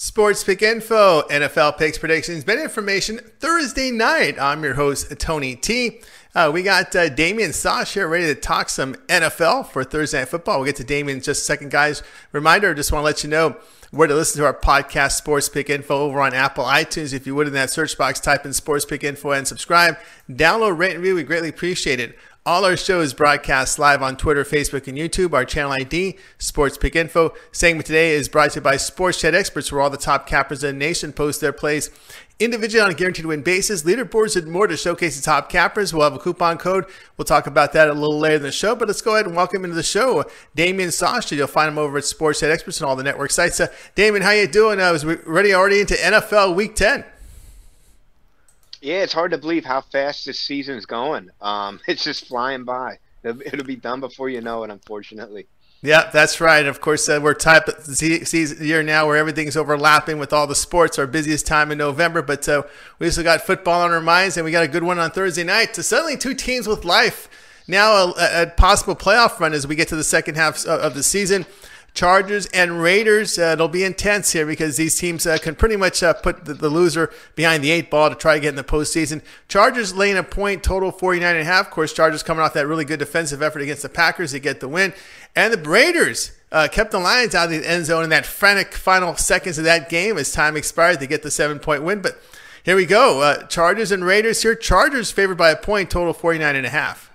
Sports Pick Info, NFL picks, predictions, bet information Thursday night. I'm your host, Tony T. Uh, we got uh, Damian Sosh here ready to talk some NFL for Thursday Night Football. We'll get to Damian in just a second, guys. Reminder, just want to let you know where to listen to our podcast, Sports Pick Info, over on Apple iTunes. If you would, in that search box, type in Sports Pick Info and subscribe. Download, rate, and review. We greatly appreciate it. All our shows broadcast live on Twitter, Facebook, and YouTube. Our channel ID, Sports Pick Info. Segment today is brought to you by Sports Chat Experts, where all the top cappers in the nation post their plays individually on a guaranteed win basis, leaderboards, and more to showcase the top cappers. We'll have a coupon code. We'll talk about that a little later in the show, but let's go ahead and welcome into the show Damian Sasha. You'll find him over at Sports Chat Experts and all the network sites. Uh, Damian, how you doing? I was ready already into NFL Week 10. Yeah, it's hard to believe how fast this season's going. Um, it's just flying by. It'll, be done before you know it, unfortunately. Yeah, that's right. Of course, uh, we're type season year now where everything's overlapping with all the sports. Our busiest time in November, but uh, we also got football on our minds, and we got a good one on Thursday night. So suddenly, two teams with life now a, a possible playoff run as we get to the second half of the season. Chargers and Raiders. Uh, it'll be intense here because these teams uh, can pretty much uh, put the, the, loser behind the eight ball to try to get in the postseason. Chargers laying a point total 49 and a half. Of course, Chargers coming off that really good defensive effort against the Packers to get the win. And the Raiders uh, kept the Lions out of the end zone in that frantic final seconds of that game as time expired to get the seven point win. But here we go. Uh, Chargers and Raiders here. Chargers favored by a point total 49 and a half.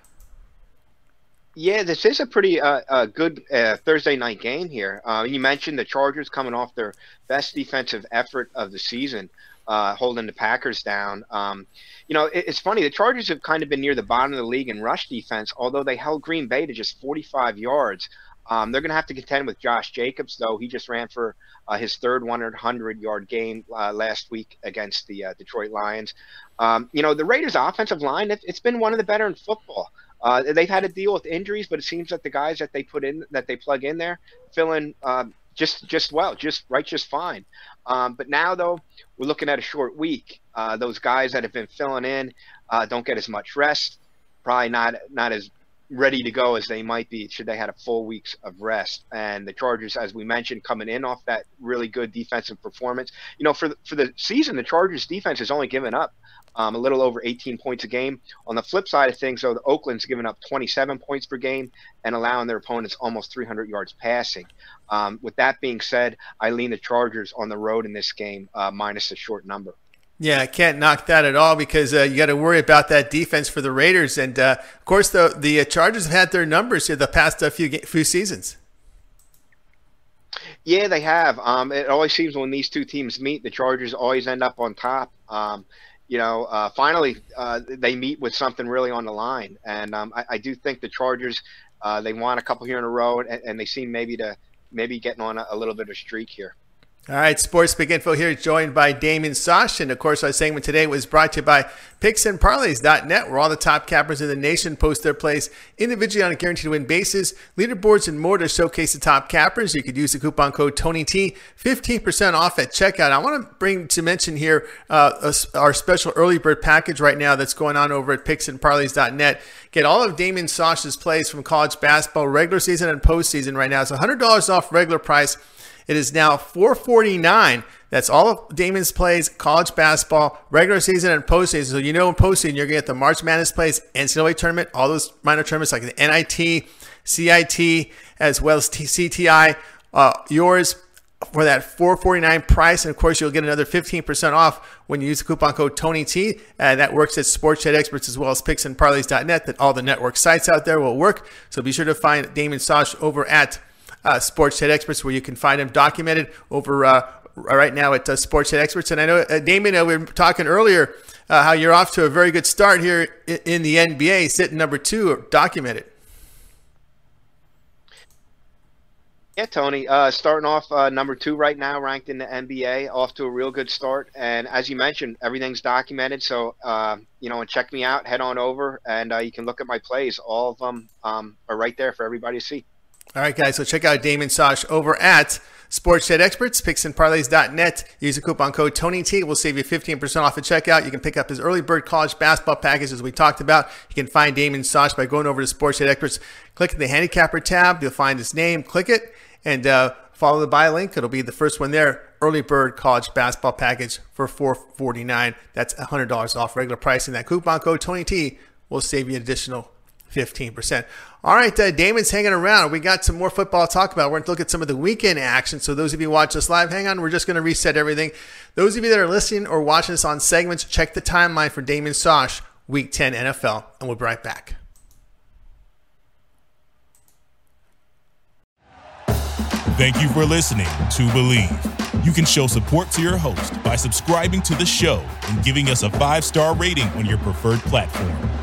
Yeah, this is a pretty uh, uh, good uh, Thursday night game here. Uh, you mentioned the Chargers coming off their best defensive effort of the season, uh, holding the Packers down. Um, you know, it, it's funny. The Chargers have kind of been near the bottom of the league in rush defense, although they held Green Bay to just 45 yards. Um, they're going to have to contend with Josh Jacobs, though. He just ran for uh, his third 100 yard game last week against the Detroit Lions. Um, you know, the Raiders' offensive line, it, it's been one of the better in football. Uh, they've had to deal with injuries, but it seems that the guys that they put in, that they plug in there, fill in um, just just well, just right, just fine. Um, but now though, we're looking at a short week. Uh, those guys that have been filling in uh, don't get as much rest. Probably not not as ready to go as they might be should they had a full weeks of rest. And the Chargers, as we mentioned, coming in off that really good defensive performance. You know, for the, for the season, the Chargers defense has only given up um, a little over 18 points a game. On the flip side of things, though, the Oakland's given up 27 points per game and allowing their opponents almost 300 yards passing. Um, with that being said, I lean the Chargers on the road in this game, uh, minus a short number. Yeah, I can't knock that at all because uh, you got to worry about that defense for the Raiders, and uh, of course the the uh, Chargers have had their numbers here the past few few seasons. Yeah, they have. Um, it always seems when these two teams meet, the Chargers always end up on top. Um, you know, uh, finally uh, they meet with something really on the line, and um, I, I, do think the Chargers uh, they won a couple here in a row, and, and, they seem maybe to maybe getting on a, a little bit of streak here. All right, Sports Pick Info here, joined by Damon Sosh. And of course, our segment today was brought to you by PicksandParlays.net, where all the top cappers in the nation post their plays individually on a guaranteed win basis. Leaderboards and more to showcase the top cappers. You could use the coupon code TonyT, 15% off at checkout. I want to bring to mention here uh, our special early bird package right now that's going on over at PicksandParlays.net. Get all of Damon Sosh's plays from college basketball, regular season and postseason right now. It's $100 off regular price. It is now 449. That's all of Damon's plays, college basketball, regular season, and postseason. So you know in postseason, you're going to get the March Madness plays, NCAA tournament, all those minor tournaments like the NIT, CIT, as well as CTI. Uh, yours for that 449 price. And of course, you'll get another 15% off when you use the coupon code TonyT. And that works at Sports Experts as well as picksandparlays.net that all the network sites out there will work. So be sure to find Damon Sosh over at uh, Sports Chat Experts, where you can find them documented over uh, right now at uh, Sports Chat Experts. And I know, uh, Damon, uh, we were talking earlier uh, how you're off to a very good start here in, the NBA, sitting number two, documented. Yeah, Tony. Uh, starting off uh, number two right now, ranked in the NBA, off to a real good start. And as you mentioned, everything's documented. So uh, you know, and check me out. Head on over, and uh, you can look at my plays. All of them um, are right there for everybody to see. All right, guys. So check out Damon Sosh over at Sports Chat Experts, picksandparlays.net. Use the coupon code TonyT. We'll save you 15% off at checkout. You can pick up his early bird college basketball package as we talked about. You can find Damon Sosh by going over to Sports Chat Experts. Click the handicapper tab. You'll find his name. Click it and uh, follow the buy link. It'll be the first one there early bird college basketball package for 449. That's $100 off regular pricing. That coupon code TonyT will save you an additional 15%. All right, uh, Damon's hanging around. We got some more football to talk about. We're going to look at some of the weekend action. So, those of you watch us live, hang on. We're just going to reset everything. Those of you that are listening or watching us on segments, check the timeline for Damon Sosh, Week 10 NFL, and we'll be right back. Thank you for listening to Bleav. You can show support to your host by subscribing to the show and giving us a five star rating on your preferred platform.